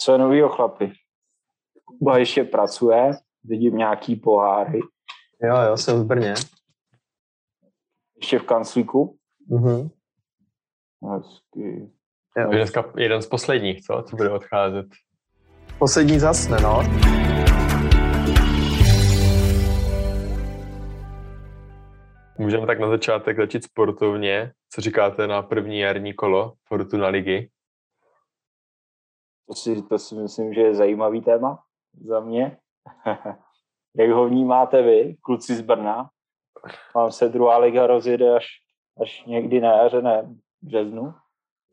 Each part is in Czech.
Co je novýho chlapi? Kuba ještě pracuje, vidím nějaký poháry. Jo, jo, jsem v Brně. Ještě v kanclíku? Mhm. Hezky. To je dneska jeden z posledních, co? Co bude odcházet. Poslední zasne, no. Můžeme tak na začátek začít sportovně. Co říkáte na první jarní kolo Fortuna ligy? To si, to si myslím, že je zajímavý téma za mě. Jak ho vnímáte vy, kluci z Brna? Vám se druhá liga rozjede až, až někdy na jaře, ne v březnu.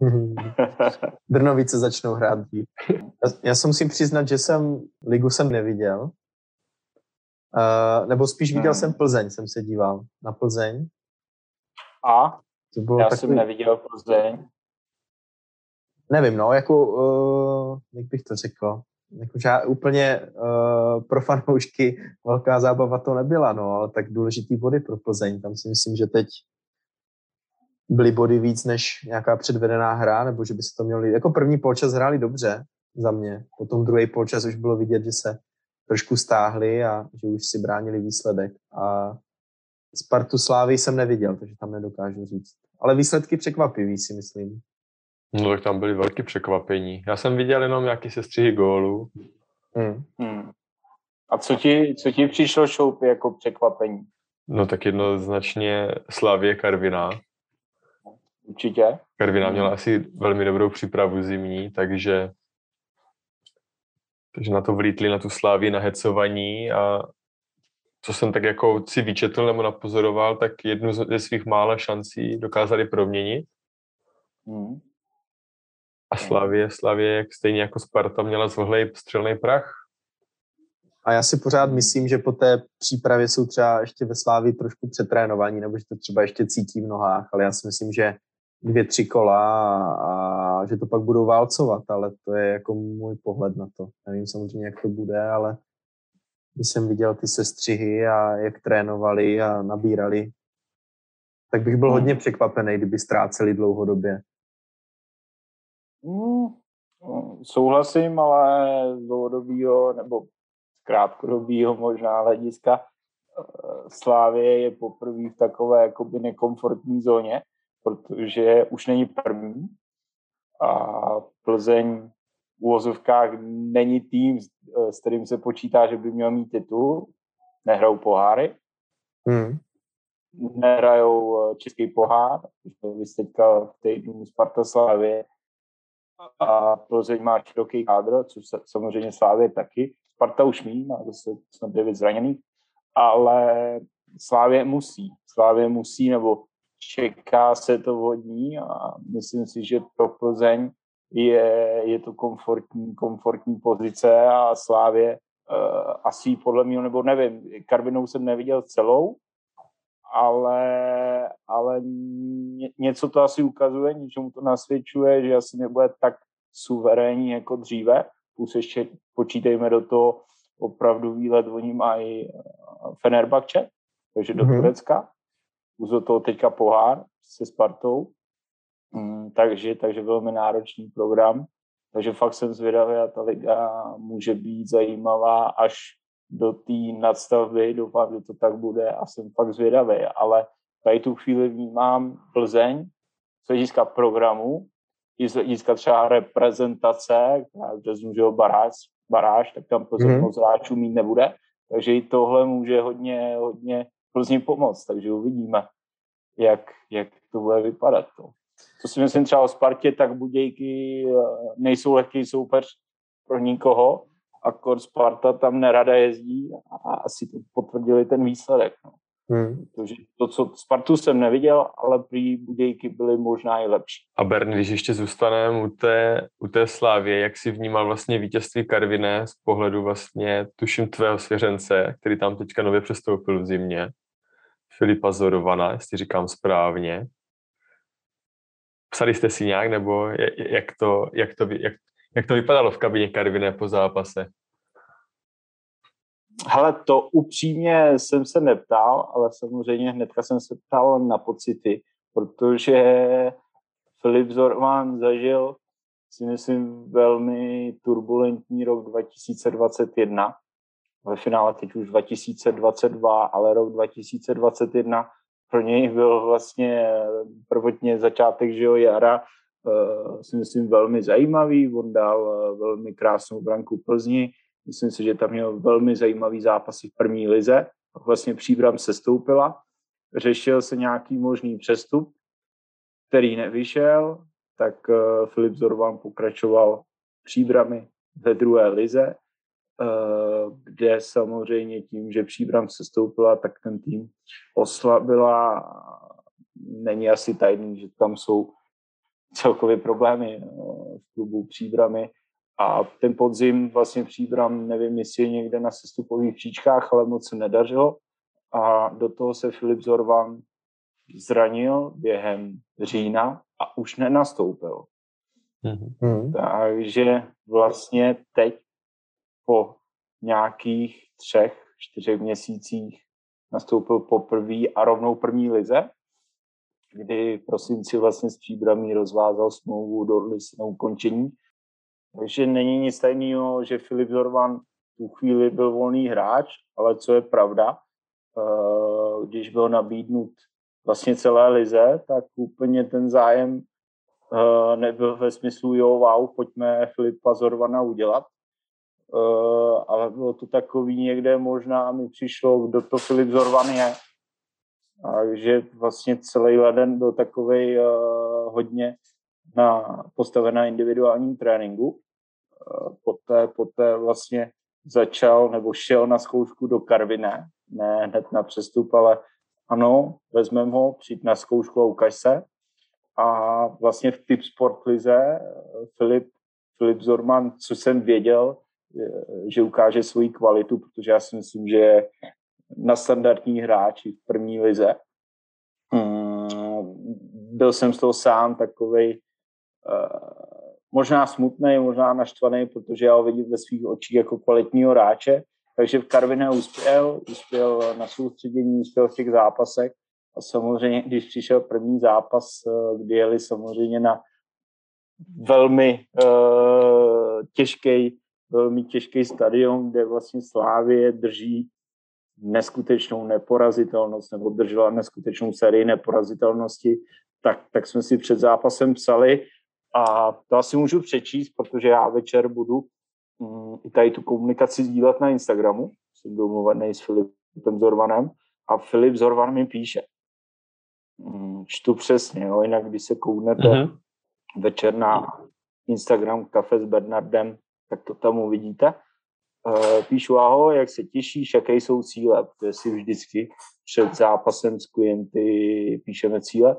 Brnovice začnou hrát dřív. Já, já se musím přiznat, že jsem ligu jsem neviděl. Uh, nebo spíš viděl Hmm. jsem Plzeň, jsem se díval na Plzeň. A To bylo já takový, jsem neviděl Plzeň. Nevím, no, jako, uh, jak bych to řekl, jako, že úplně uh, pro fanoušky velká zábava to nebyla, no, ale tak důležitý body pro Plzeň. Tam si myslím, že teď byly body víc než nějaká předvedená hra, nebo že by se to líbit. Jako první polčas hráli dobře za mě, potom druhý polčas už bylo vidět, že se trošku stáhli a že už si bránili výsledek. A Spartu Slávy jsem neviděl, takže tam nedokážu říct. Ale výsledky překvapivý si myslím. No tak tam byly velké překvapení. Já jsem viděl jenom nějaký sestřihy gólů. Hmm. Hmm. A co ti, co ti přišlo šoupy jako překvapení? No tak jednoznačně Slavě Karviná. Určitě. Karviná měla asi velmi dobrou přípravu zimní, takže takže na to vlítli na tu Slávii na hecovaní a co jsem tak jako si vyčetl nebo napozoroval, tak jednu z- ze svých mála šancí dokázali proměnit Hmm. A Slavě, Slavě jak stejně jako Sparta měla zvlhlej střelný prach. A já si pořád myslím, že po té přípravě jsou třeba ještě ve Slávi trošku přetrénovaní, nebo že to třeba ještě cítí v nohách, ale já si myslím, že dvě, tři kola a, a že to pak budou válcovat, ale to je jako můj pohled na to. Nevím samozřejmě, jak to bude, ale když jsem viděl ty sestřihy a jak trénovali a nabírali, tak bych byl Hmm. hodně překvapený, kdyby ztráceli dlouhodobě. Hmm. Hmm, Souhlasím, ale z dlouhodobého nebo z krátkodobého možná hlediska eh, Slávě je poprvé v takové jakoby nekomfortní zóně, protože už není první a Plzeň v úvozovkách není tým, s- eh, s kterým se počítá, že by měl mít titul, nehrajou poháry, Hmm. nehrajou eh, český pohár, vy jste teďka v týdnu Sparta Slávě a Plzeň má široký kádr, což se, samozřejmě Slávě taky. Sparta už mí, má zase snad devět zraněných, ale Slávě musí. Slávě musí, nebo čeká se to od ní a myslím si, že pro Plzeň je, je to komfortní, komfortní pozice a Slávě uh, asi podle mě, nebo nevím, Karvinou jsem neviděl celou, ale, ale ně, něco to asi ukazuje, něčemu to nasvědčuje, že asi nebude tak suverénní jako dříve. Plus ještě počítejme do toho opravdu výlet, oni mají eh, Fenerbahce, takže do Mhm. Turecka. Plus do toho teďka pohár se Spartou. Mm, takže, takže velmi náročný program. Takže fakt jsem zvědavý a ta liga může být zajímavá až do té nadstavby. Doufám, že to tak bude a jsem fakt zvědavý. Ale tady tu chvíli vnímám Plzeň z hlediska programu, i z hlediska třeba reprezentace, která je v březnu, že baráž, baráž, tak tam Plzeň Mhm. mm. moc hráčů mít nebude. Takže i tohle může hodně, hodně Plzni pomoct. Takže uvidíme, jak, jak to bude vypadat. To. Co si myslím třeba o Spartě, tak Budějky eh, nejsou lehký soupeř pro nikoho, akor Sparta tam nerada jezdí a asi to potvrdili ten výsledek. No. Hmm. Protože to, co Spartu jsem neviděl, ale prý Budějky byly možná i lepší. A Bern, když ještě zůstaneme u té, u té Slávě, jak si vnímal vlastně vítězství Karviné z pohledu vlastně, tuším, tvého svěřence, který tam teďka nově přestoupil v zimě, Filipa Zorovana, jestli říkám správně. Psali jste si nějak, nebo jak to, jak to, jak, jak to vypadalo v kabině Karviné po zápase? Hele, to upřímně jsem se neptal, ale samozřejmě hnedka jsem se ptal na pocity, protože Filip Zorman zažil si myslím velmi turbulentní rok 2021. Ve finále teď už 2022, ale rok 2021 pro něj byl vlastně prvotně začátek že jo, jara, si myslím velmi zajímavý. On dal uh, velmi krásnou branku Plzni. Myslím si, že tam měl velmi zajímavý zápasy v první lize. Vlastně příbram se stoupila. Řešil se nějaký možný přestup, který nevyšel, tak uh, Filip Zorvan pokračoval příbramy ve druhé lize, kde samozřejmě tím, že příbram se stoupila, tak ten tým oslabila. Není asi tajný, že tam jsou celkově problémy uh, v klubu příbramy. A ten podzim vlastně příbram, nevím, jestli je někde na sestupových příčkách, ale moc se nedařilo. A do toho se Filip Zorvan zranil během října a už nenastoupil. Mm-hmm. Takže vlastně teď po nějakých třech, čtyřech měsících nastoupil poprvé a rovnou první lize, kdy v prosinci vlastně s Příbramí rozvázal smlouvu, do na ukončení. Takže není nic tajného, že Filip Zorvan tu chvíli byl volný hráč, ale co je pravda, eh, když byl nabídnut vlastně celé lize, tak úplně ten zájem uh, nebyl ve smyslu, jo, wow, pojďme Filipa Zorvana udělat. Uh, ale bylo to takový někde možná, mi přišlo, kdo to Filip Zorvan je. Takže vlastně celý leden byl takový uh, hodně na, postaven na individuálním tréninku. Uh, poté, poté vlastně začal nebo šel na zkoušku do Karviné, ne hned na přestup, ale ano, vezmeme ho, přijít na zkoušku a ukaž se. A vlastně v Tip Sport Lize Filip, Filip Zorman, co jsem věděl, že ukáže svoji kvalitu, protože já si myslím, že je na standardní hráči v první lize. Hmm, byl jsem z toho sám takovej uh, možná smutný, možná naštvaný, protože já ho vidím ve svých očích jako kvalitního hráče, takže v Karviné uspěl, uspěl na soustředění, uspěl v těch zápasech a samozřejmě, když přišel první zápas, eh, kdy jeli samozřejmě na velmi uh, těžký, velmi těžký stadion, kde vlastně Slávě drží neskutečnou neporazitelnost nebo držela neskutečnou sérii neporazitelnosti, tak, tak jsme si před zápasem psali a to asi můžu přečíst, protože já večer budu Mm, i tady tu komunikaci sdílet na Instagramu. Jsem domluvený s Filipem Zorvanem a Filip Zorvan mi píše. Mm, čtu přesně, jo, jinak když se koudnete uh-huh. večer na Instagram Kafe s Bernardem, tak to tam uvidíte. Uh, píšu ahoj, jak se těšíš, jaké jsou cíle, to si vždycky před zápasem s klienty píšeme cíle.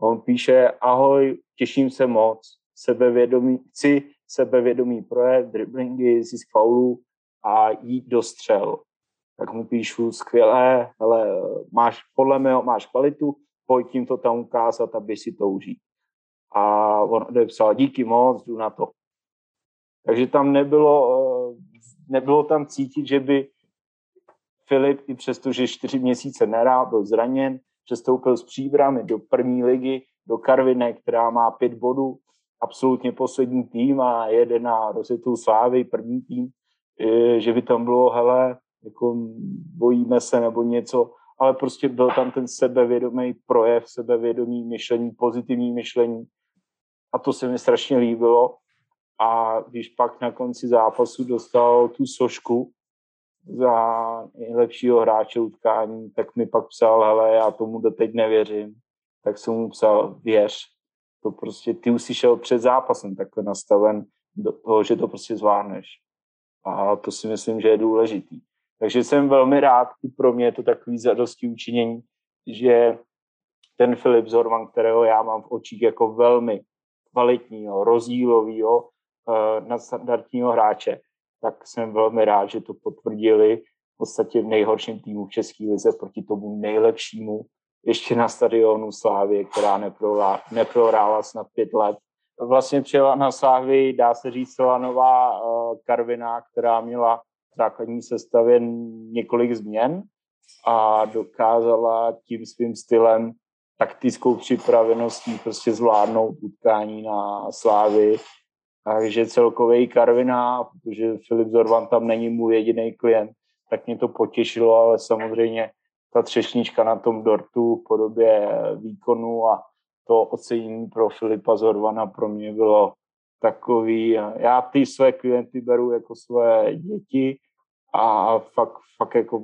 On píše, ahoj, těším se moc, sebevědomí, chci sebevědomý projev, driblingy, zisk faulů a jít do střel. Tak mu píšu, skvělé, ale máš, podle mého máš kvalitu, pojď tím to tam ukázat, aby si to užít. A on odepsal, díky moc, jdu na to. Takže tam nebylo, nebylo tam cítit, že by Filip, i přesto, že čtyři měsíce nerá, byl zraněn, přestoupil z příbramy do první ligy, do Karvine, která má pět bodů, absolutně poslední tým a jede na rozetou slávy, první tým, že by tam bylo, hele, jako bojíme se nebo něco, ale prostě byl tam ten sebevědomý projev, sebevědomý myšlení, pozitivní myšlení. A to se mi strašně líbilo a když pak na konci zápasu dostal tu sošku za nejlepšího hráče utkání, tak mi pak psal, hele, já tomu doteď nevěřím, tak jsem mu psal, věř, to prostě ty už si šel před zápasem takhle nastaven do toho, že to prostě zvládneš. A to si myslím, že je důležitý. Takže jsem velmi rád, i pro mě je to takový zadosti učinění, že ten Filip Zorman, kterého já mám v očích jako velmi kvalitního, rozdílového, nadstandardního hráče, tak jsem velmi rád, že to potvrdili v podstatě v nejhorším týmu v České lize proti tomu nejlepšímu ještě na stadionu Slávy, která neprohrála snad pět let. Vlastně přijela na Slávy, dá se říct, celá nová uh, Karvina, která měla v základní sestavě několik změn a dokázala tím svým stylem taktickou připraveností prostě zvládnout utkání na Slávy Takže celkový Karviná, protože Filip Zorvan tam není můj jediný klient, tak mě to potěšilo, ale samozřejmě ta třešnička na tom dortu v podobě výkonu a to ocenění pro Filipa Zorvana pro mě bylo takový, já ty své klienty beru jako své děti a fakt, fakt jako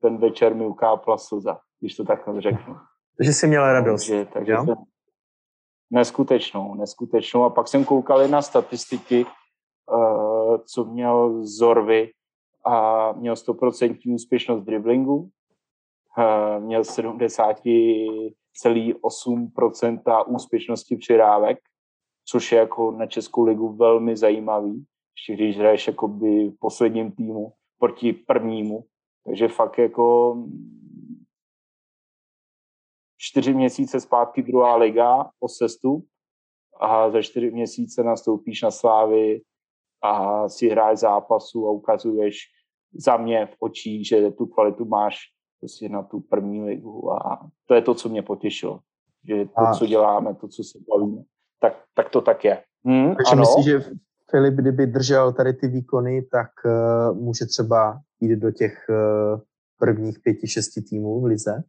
ten večer mi ukápla slza, když to takhle řeknu. Takže jsi měl radost. Takže, takže ten, neskutečnou, neskutečnou. A pak jsem koukal na statistiky, uh, co měl Zorvy a měl 100% úspěšnost driblingu, uh, měl 70,8% úspěšnosti přirávek, což je jako na Českou ligu velmi zajímavý, ještě když hraješ jakoby posledním týmu proti prvnímu. Takže fakt jako čtyři měsíce zpátky druhá liga o sestu a za čtyři měsíce nastoupíš na Slávy a si hráš zápasu a ukazuješ za mě v očích, že tu kvalitu máš prostě na tu první ligu a to je to, co mě potěšilo. Že to, a... co děláme, to, co se bavíme, tak, tak to tak je. Hmm, Takže ano? myslíš, že Filip, kdyby držel tady ty výkony, tak uh, může třeba jít do těch uh, prvních pěti, šesti týmů v lize?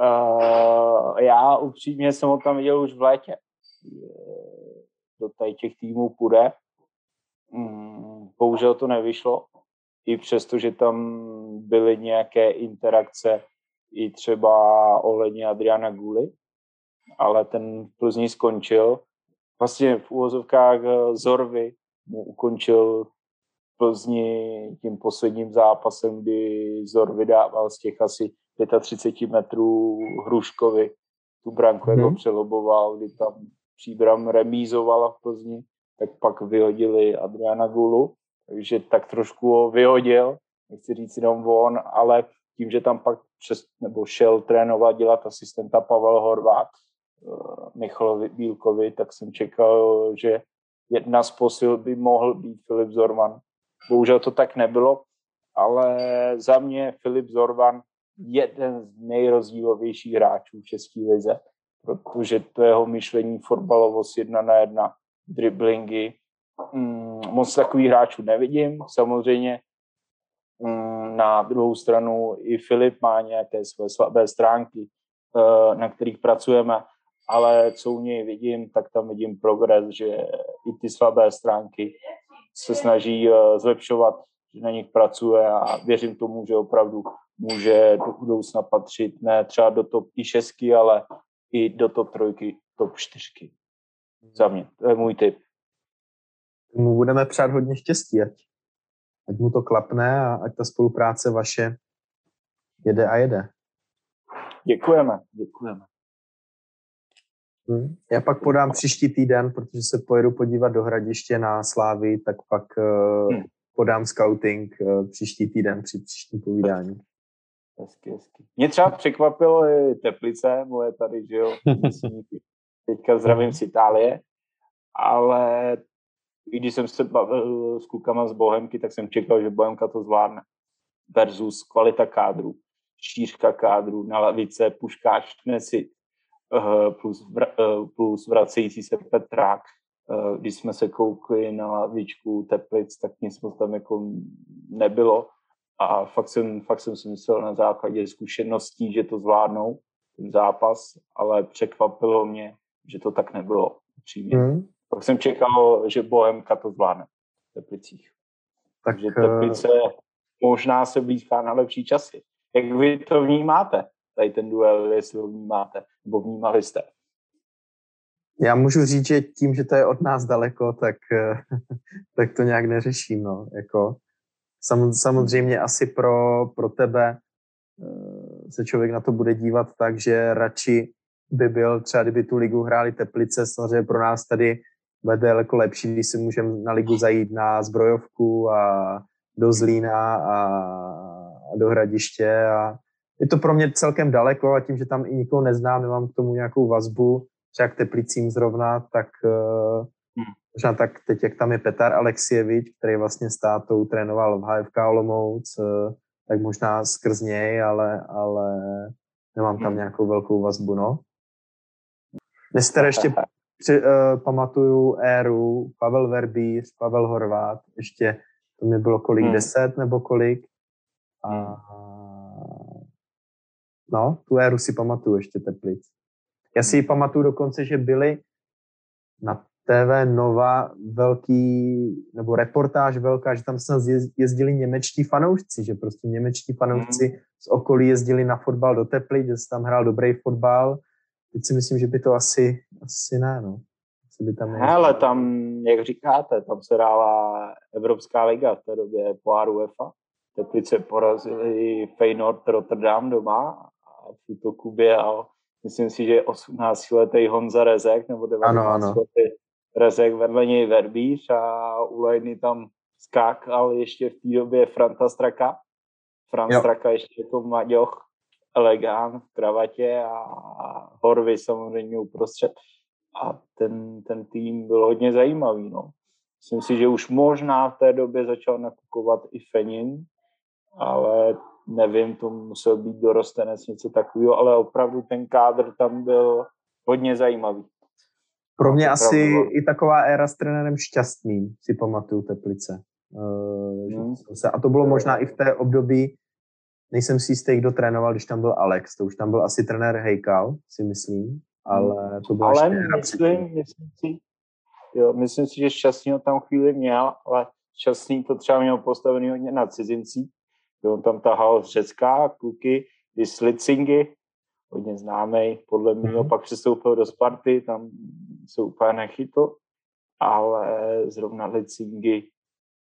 Uh, já upřímně jsem ho tam viděl už v létě. Do tady těch týmů půjde. Mm, bohužel to nevyšlo. I přesto, že tam byly nějaké interakce i třeba ohledně Adriana Guly, ale ten v Plzni skončil. Vlastně v úvozovkách eh, Zorvy mu ukončil Plzni tím posledním zápasem, kdy Zor vydával z těch asi 35 metrů Hruškovi. Tu branku hmm. jako mhm. přeloboval, kdy tam Příbram remízovala v Plzni, tak pak vyhodili Adriana Gulu, takže tak trošku ho vyhodil, nechci říct jenom on, ale tím, že tam pak přes, nebo šel trénovat, dělat asistenta Pavel Horvát eh, Michalovi Bílkovi, tak jsem čekal, že jedna z posil by mohl být Filip Zorman. Bohužel to tak nebylo, ale za mě Filip Zorvan jeden z nejrozdílovějších hráčů v České lize, protože to jeho myšlení fotbalovost jedna na jedna, driblingy. Mm, moc takových hráčů nevidím. Samozřejmě mm, na druhou stranu i Filip má nějaké své slabé stránky, eh, na kterých pracujeme, ale co u něj vidím, tak tam vidím progres, že i ty slabé stránky se snaží eh, zlepšovat, že na nich pracuje a věřím tomu, že opravdu může do budoucna patřit ne třeba do top 6, ale i do top 3, top 4. Za mě, to je můj tip. Mu budeme přát hodně štěstí, ať, ať mu to klapne a ať ta spolupráce vaše jede a jede. Děkujeme, děkujeme. Hmm. Já pak podám příští týden, protože se pojedu podívat do hradiště na Slávy, tak pak hmm. podám scouting uh, příští týden při příštím povídání. Hezky, hezky. Mě třeba překvapilo i Teplice, moje tady, že jo, teďka zdravím z Itálie, ale i když jsem se bavil s klukama z Bohemky, tak jsem čekal, že Bohemka to zvládne. Versus kvalita kádru, šířka kádru, na lavice, puškáč, nesit, eh, plus, eh, plus vracející se Petrák. Eh, když jsme se koukli na lavičku Teplic, tak nic moc tam jako nebylo a fakt jsem, fakt jsem si myslel na základě zkušeností, že to zvládnou, ten zápas, ale překvapilo mě, že to tak nebylo přímě. Mm. Pak jsem čekal, že Bohemka to zvládne v Teplicích. Tak, Takže eh, Teplice možná se blízká na lepší časy. Jak vy to vnímáte, tady ten duel, jestli ho vnímáte, nebo vnímali jste? Já můžu říct, že tím, že to je od nás daleko, tak, eh, tak to nějak neřeším. No. Jako, Samozřejmě asi pro, pro tebe eh, se člověk na to bude dívat tak, že radši by byl, třeba kdyby tu ligu hráli Teplice, samozřejmě pro nás tady bude daleko lepší, když si můžeme na ligu zajít na zbrojovku a do Zlína a, do Hradiště a je to pro mě celkem daleko a tím, že tam i nikoho neznám, nemám k tomu nějakou vazbu, třeba k Teplicím zrovna, tak uh, hmm. Možná tak teď, jak tam je Petar Alexievič, který vlastně s tátou trénoval v HFK Olomouc, eh, tak možná skrz něj, ale, ale nemám tam hmm. nějakou velkou vazbu, no. Dnes ještě při, uh, pamatuju éru Pavel Verbíř, Pavel Horvát, ještě to mi bylo kolik, hmm. deset nebo kolik. A, hmm. no, tu éru si pamatuju ještě Teplic. Já si ji pamatuju dokonce, že byly na TV Nova velký, nebo reportáž velká, že tam snad jezdili němečtí fanoušci, že prostě němečtí fanoušci mm. z okolí jezdili na fotbal do Tepli, že se tam hrál dobrý fotbal. Teď si myslím, že by to asi, asi ne, no. Asi by tam Hele, tam, jak říkáte, tam se hrála Evropská liga v té době pohár UEFA. Teplice porazili Feyenoord Rotterdam doma a v útoku běhal myslím si, že 18 letý Honza Rezek, nebo 19 letý Rezek vedle něj Verbíř a u Lejny tam skákal ještě v té době Franta Straka. Fran Straka ještě jako Maďoch, elegán v kravatě a Horvy samozřejmě uprostřed. A ten, ten tým byl hodně zajímavý. No. Myslím si, že už možná v té době začal nakukovat i Fenin, ale nevím, to musel být dorostenec, něco takového, ale opravdu ten kádr tam byl hodně zajímavý. Pro mě asi bylo. i taková éra s trenérem šťastným, si pamatuju Teplice. Hmm. A to bylo možná i v té období, nejsem si jistý, kdo trénoval, když tam byl Alex, to už tam byl asi trenér Hejkal, si myslím, ale to bylo Ale myslím, myslím si, jo, myslím si, že šťastný tam chvíli měl, ale šťastný to třeba měl postavený hodně na cizincí, on tam tahal z Řecka kluky, i z Licingy, hodně známý, podle mě mm-hmm. pak přestoupil do Sparty, tam se úplně nechytl, ale zrovna Licingy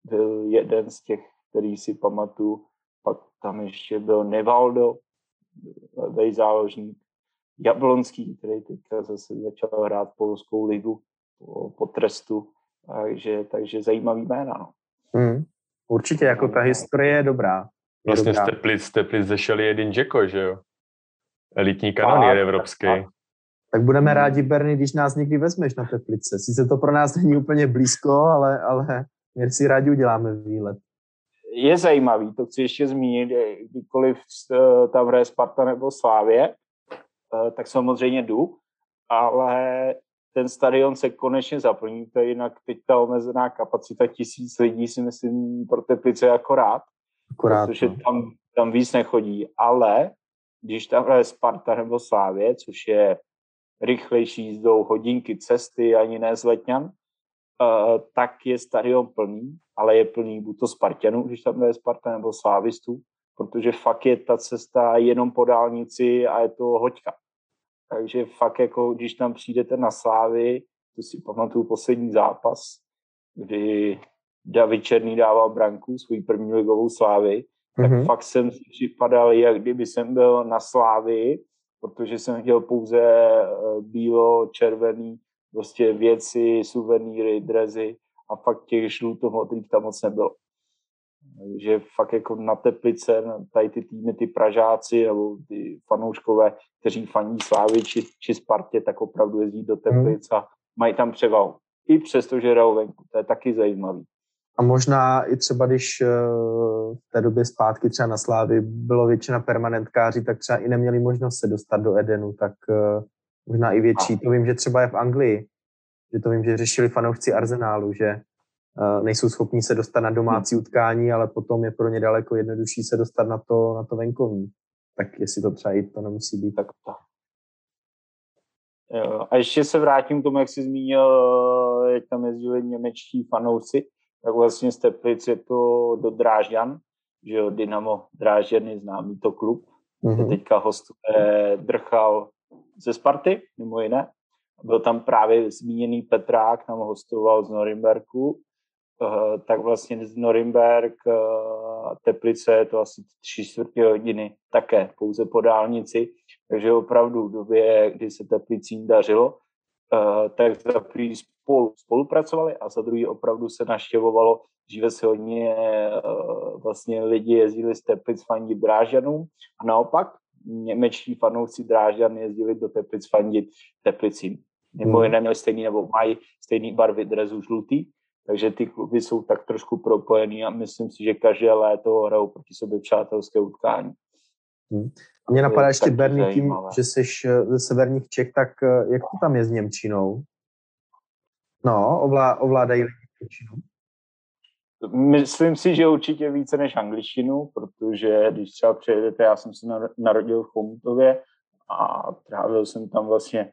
byl jeden z těch, který si pamatuju. Pak tam ještě byl Nevaldo, levý záložník, Jablonský, který teďka zase začal hrát polskou ligu po, po trestu, takže, takže zajímavý jména. No. Mm, určitě, jako ta historie je dobrá. Vlastně z Teplic, Teplic zešel jeden Jacko, že jo? Elitní kanonier evropský. Tak, tak budeme rádi, Berny, když nás někdy vezmeš na Teplice. Sice to pro nás není úplně blízko, ale, ale my si rádi uděláme výlet. Je zajímavý, to chci ještě zmínit, kdykoliv eh, tam hraje Sparta nebo Slávě, eh, tak samozřejmě jdu, ale ten stadion se konečně zaplní, to je jinak teď ta omezená kapacita tisíc lidí si myslím pro Teplice akorát. Akorát, protože no. tam, tam víc nechodí. Ale když tam hraje Sparta nebo Slávě, což je rychlejší jízdou hodinky cesty, ani ne z Letňan, uh, tak je stadion plný, ale je plný buď to Spartanů, když tam hraje Sparta, nebo Slávistů, protože fakt je ta cesta jenom po dálnici a je to hoďka. Takže fakt jako, když tam přijdete na Slávy, to si pamatuju poslední zápas, kdy David Černý dával branku, svůj první ligovou slávy, tak mm-hmm. fakt jsem si připadal, jak kdyby jsem byl na slávy, protože jsem chtěl pouze eh, bílo-červený prostě věci, suvenýry, drezy a fakt těch žluto-modrých tam moc nebylo. Takže fakt jako na Teplice, tady ty týmy, ty Pražáci nebo ty fanouškové, kteří faní Slávy či, či Spartě, tak opravdu jezdí do Teplic mm. a mají tam převahu. I přesto, že hrajou venku. To je taky zajímavý. A možná i třeba, když eh, v té době zpátky třeba na Slávy bylo většina permanentkáři, tak třeba i neměli možnost se dostat do Edenu, tak eh, možná i větší. To vím, že třeba je v Anglii, že to vím, že řešili fanoušci Arsenálu, že eh, nejsou schopní se dostat na domácí utkání, ale potom je pro ně daleko jednodušší se dostat na to, na to venkovní. Tak jestli to třeba i to nemusí být. Tak. Jo. A ještě se vrátím k tomu, jak jsi zmínil, jak tam jezdili němečtí fanouci tak vlastně z Teplic je to do Drážďan, že jo, Dynamo Drážďan je známý to klub, mm-hmm. teďka hostuje Drchal ze Sparty, mimo jiné. Byl tam právě zmíněný Petrák, tam hostoval z Norimberku, uh, tak vlastně z Norimberg uh, Teplice je to asi tři čtvrtě hodiny také, pouze po dálnici, takže opravdu v době, kdy se Teplicím dařilo, uh, tak za spolu spolupracovali a za druhý opravdu se naštěvovalo, dříve se hodně uh, vlastně lidi jezdili z Teplic fandit Drážďanům a naopak němečtí fanoušci Drážďan jezdili do Teplic fandit Teplicím. Nebo hmm. jiné měli stejný, nebo mají stejný barvy drezu žlutý, takže ty kluby jsou tak trošku propojený a myslím si, že každé léto hrajou proti sobě přátelské utkání. Hmm. A mě napadá ještě Bernie tím, že jsi eh, ze severních Čech, tak eh, jak to tam je s Němčinou? No, ovlá, ovládají lidi Němčinu? Myslím si, že určitě více než angličtinu, protože když třeba přijedete, já jsem se narodil v Chomutově a trávil jsem tam vlastně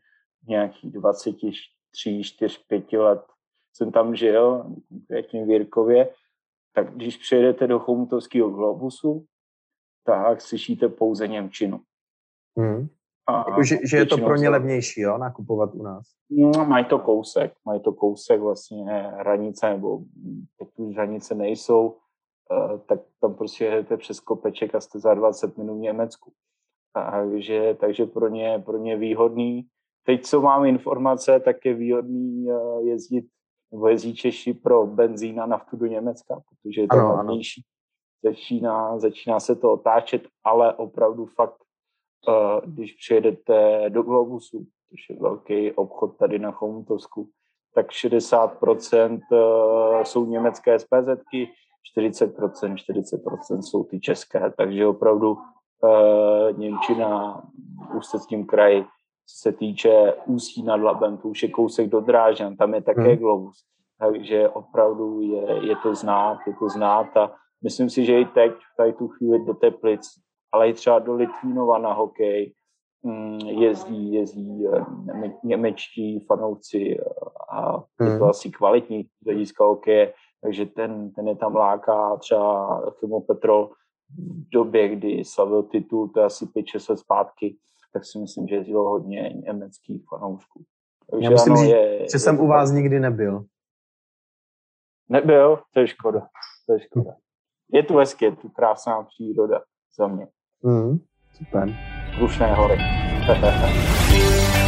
nějakých 23, 4, 5 let jsem tam žil, konkrétně v Jirkově, tak když přijedete do Chomutovského globusu, tak slyšíte pouze Němčinu. Hmm. A jako, že, že je to pro ně levnější, jo, nakupovat u nás? No, mají to kousek, mají to kousek vlastně hranice, nebo pokud hranice nejsou, uh, tak tam prostě jedete přes kopeček a jste za 20 minut v Německu. Takže, takže pro ně, pro ně výhodný. Teď, co mám informace, tak je výhodný uh, jezdit nebo jezdí Češi pro benzín a naftu do Německa, protože je to levnější. Začíná, začíná se to otáčet, ale opravdu fakt když přijedete do Globusu, což je velký obchod tady na Chomutovsku, tak 60% uh, jsou německé SPZky, 40%, 40% jsou ty české, takže opravdu uh, Němčina v Ústeckém kraji se týče Ústí nad Labem, to už je kousek do Drážďan, tam je také hmm. Globus. Takže opravdu je, je to znát, je to znát a myslím si, že i teď, tady tu chvíli do Teplic, ale i třeba do Litvínova na hokej mm, jezdí, jezdí eh, němečtí fanoušci eh, a je to hmm. asi kvalitní z hlediska hokeje, takže ten, ten je tam láká třeba Chimo Petrol v době, kdy slavil titul, to je asi 5-6 let zpátky, tak si myslím, že jezdilo hodně německých fanoušků. Takže Já myslím, ano, že, je, že jsem je, u vás nikdy nebyl. Nebyl? To je škoda. To je škoda. Je tu hezky, je tu krásná příroda za mě. Mm, super. Rušné hory.